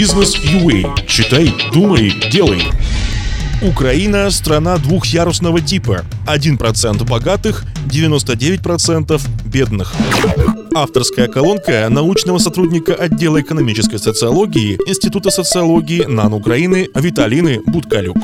Бизнес UA. Читай, думай, делай. Украина – страна двухъярусного типа. 1% богатых, 99% бедных. Авторская колонка научного сотрудника отдела экономической социологии Института социологии НАН Украины Виталины Будкалюк.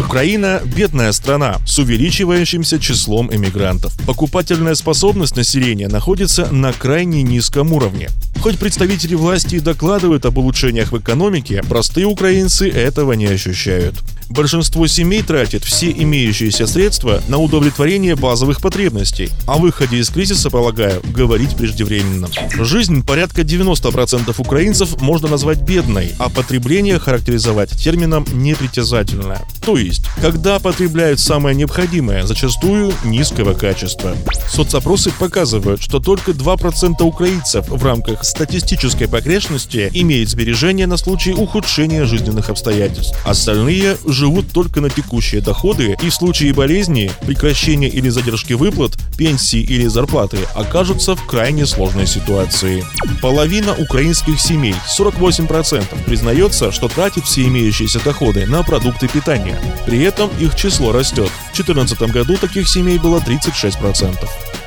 Украина – бедная страна с увеличивающимся числом эмигрантов. Покупательная способность населения находится на крайне низком уровне. Хоть представители власти и докладывают об улучшениях в экономике, простые украинцы этого не ощущают. Большинство семей тратит все имеющиеся средства на удовлетворение базовых потребностей. О выходе из кризиса, полагаю, говорить преждевременно. Жизнь порядка 90% украинцев можно назвать бедной, а потребление характеризовать термином непритязательное. То есть, когда потребляют самое необходимое, зачастую низкого качества. Соцопросы показывают, что только 2% украинцев в рамках статистической погрешности имеют сбережения на случай ухудшения жизненных обстоятельств. Остальные живут только на текущие доходы и в случае болезни, прекращения или задержки выплат, пенсии или зарплаты окажутся в крайне сложной ситуации. Половина украинских семей, 48%, признается, что тратит все имеющиеся доходы на продукты питания. При этом их число растет. В 2014 году таких семей было 36%.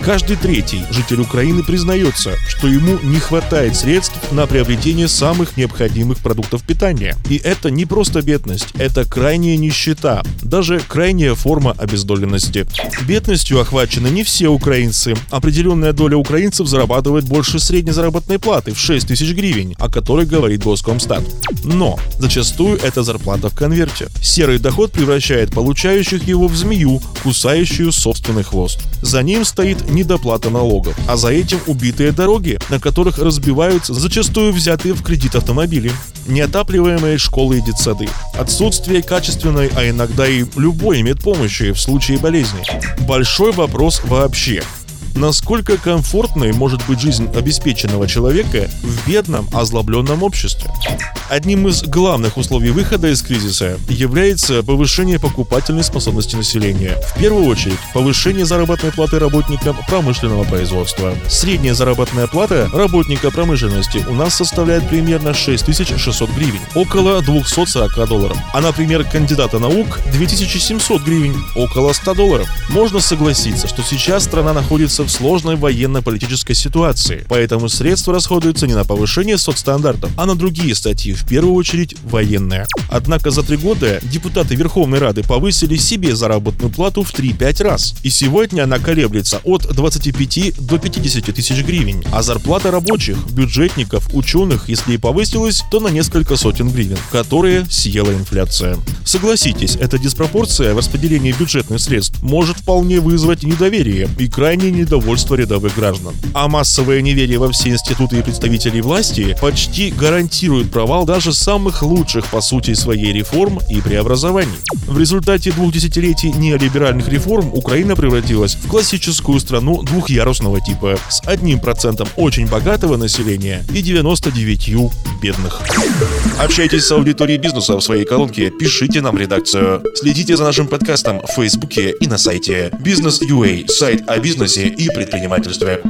Каждый третий житель Украины признается, что ему не хватает средств на приобретение самых необходимых продуктов питания. И это не просто бедность, это крайняя нищета, даже крайняя форма обездоленности. Бедностью охвачены не все украинцы. Определенная доля украинцев зарабатывает больше средней заработной платы в 6 тысяч гривен, о которой говорит Госкомстат. Но зачастую это зарплата в конверте. Серый доход превращает получающих его в змею, кусающую собственный хвост. За ним стоит недоплата налогов, а за этим убитые дороги, на которых разбиваются зачастую взятые в кредит автомобили, неотапливаемые школы и детсады, отсутствие качественной, а иногда и любой медпомощи в случае болезни. Большой вопрос вообще, насколько комфортной может быть жизнь обеспеченного человека в бедном, озлобленном обществе. Одним из главных условий выхода из кризиса является повышение покупательной способности населения. В первую очередь, повышение заработной платы работникам промышленного производства. Средняя заработная плата работника промышленности у нас составляет примерно 6600 гривен, около 240 долларов. А, например, кандидата наук 2700 гривен, около 100 долларов. Можно согласиться, что сейчас страна находится в сложной военно-политической ситуации, поэтому средства расходуются не на повышение соцстандартов, а на другие статьи в первую очередь военная. Однако за три года депутаты Верховной Рады повысили себе заработную плату в 3-5 раз. И сегодня она колеблется от 25 до 50 тысяч гривен, а зарплата рабочих, бюджетников, ученых, если и повысилась, то на несколько сотен гривен, которые съела инфляция. Согласитесь, эта диспропорция в распределении бюджетных средств может вполне вызвать недоверие и крайнее недовольство рядовых граждан. А массовое неверие во все институты и представителей власти почти гарантирует провал даже самых лучших по сути своей реформ и преобразований. В результате двух десятилетий неолиберальных реформ Украина превратилась в классическую страну двухъярусного типа с одним процентом очень богатого населения и 99 бедных. Общайтесь с аудиторией бизнеса в своей колонке, пишите нам редакцию. Следите за нашим подкастом в Фейсбуке и на сайте Business.ua, сайт о бизнесе и предпринимательстве.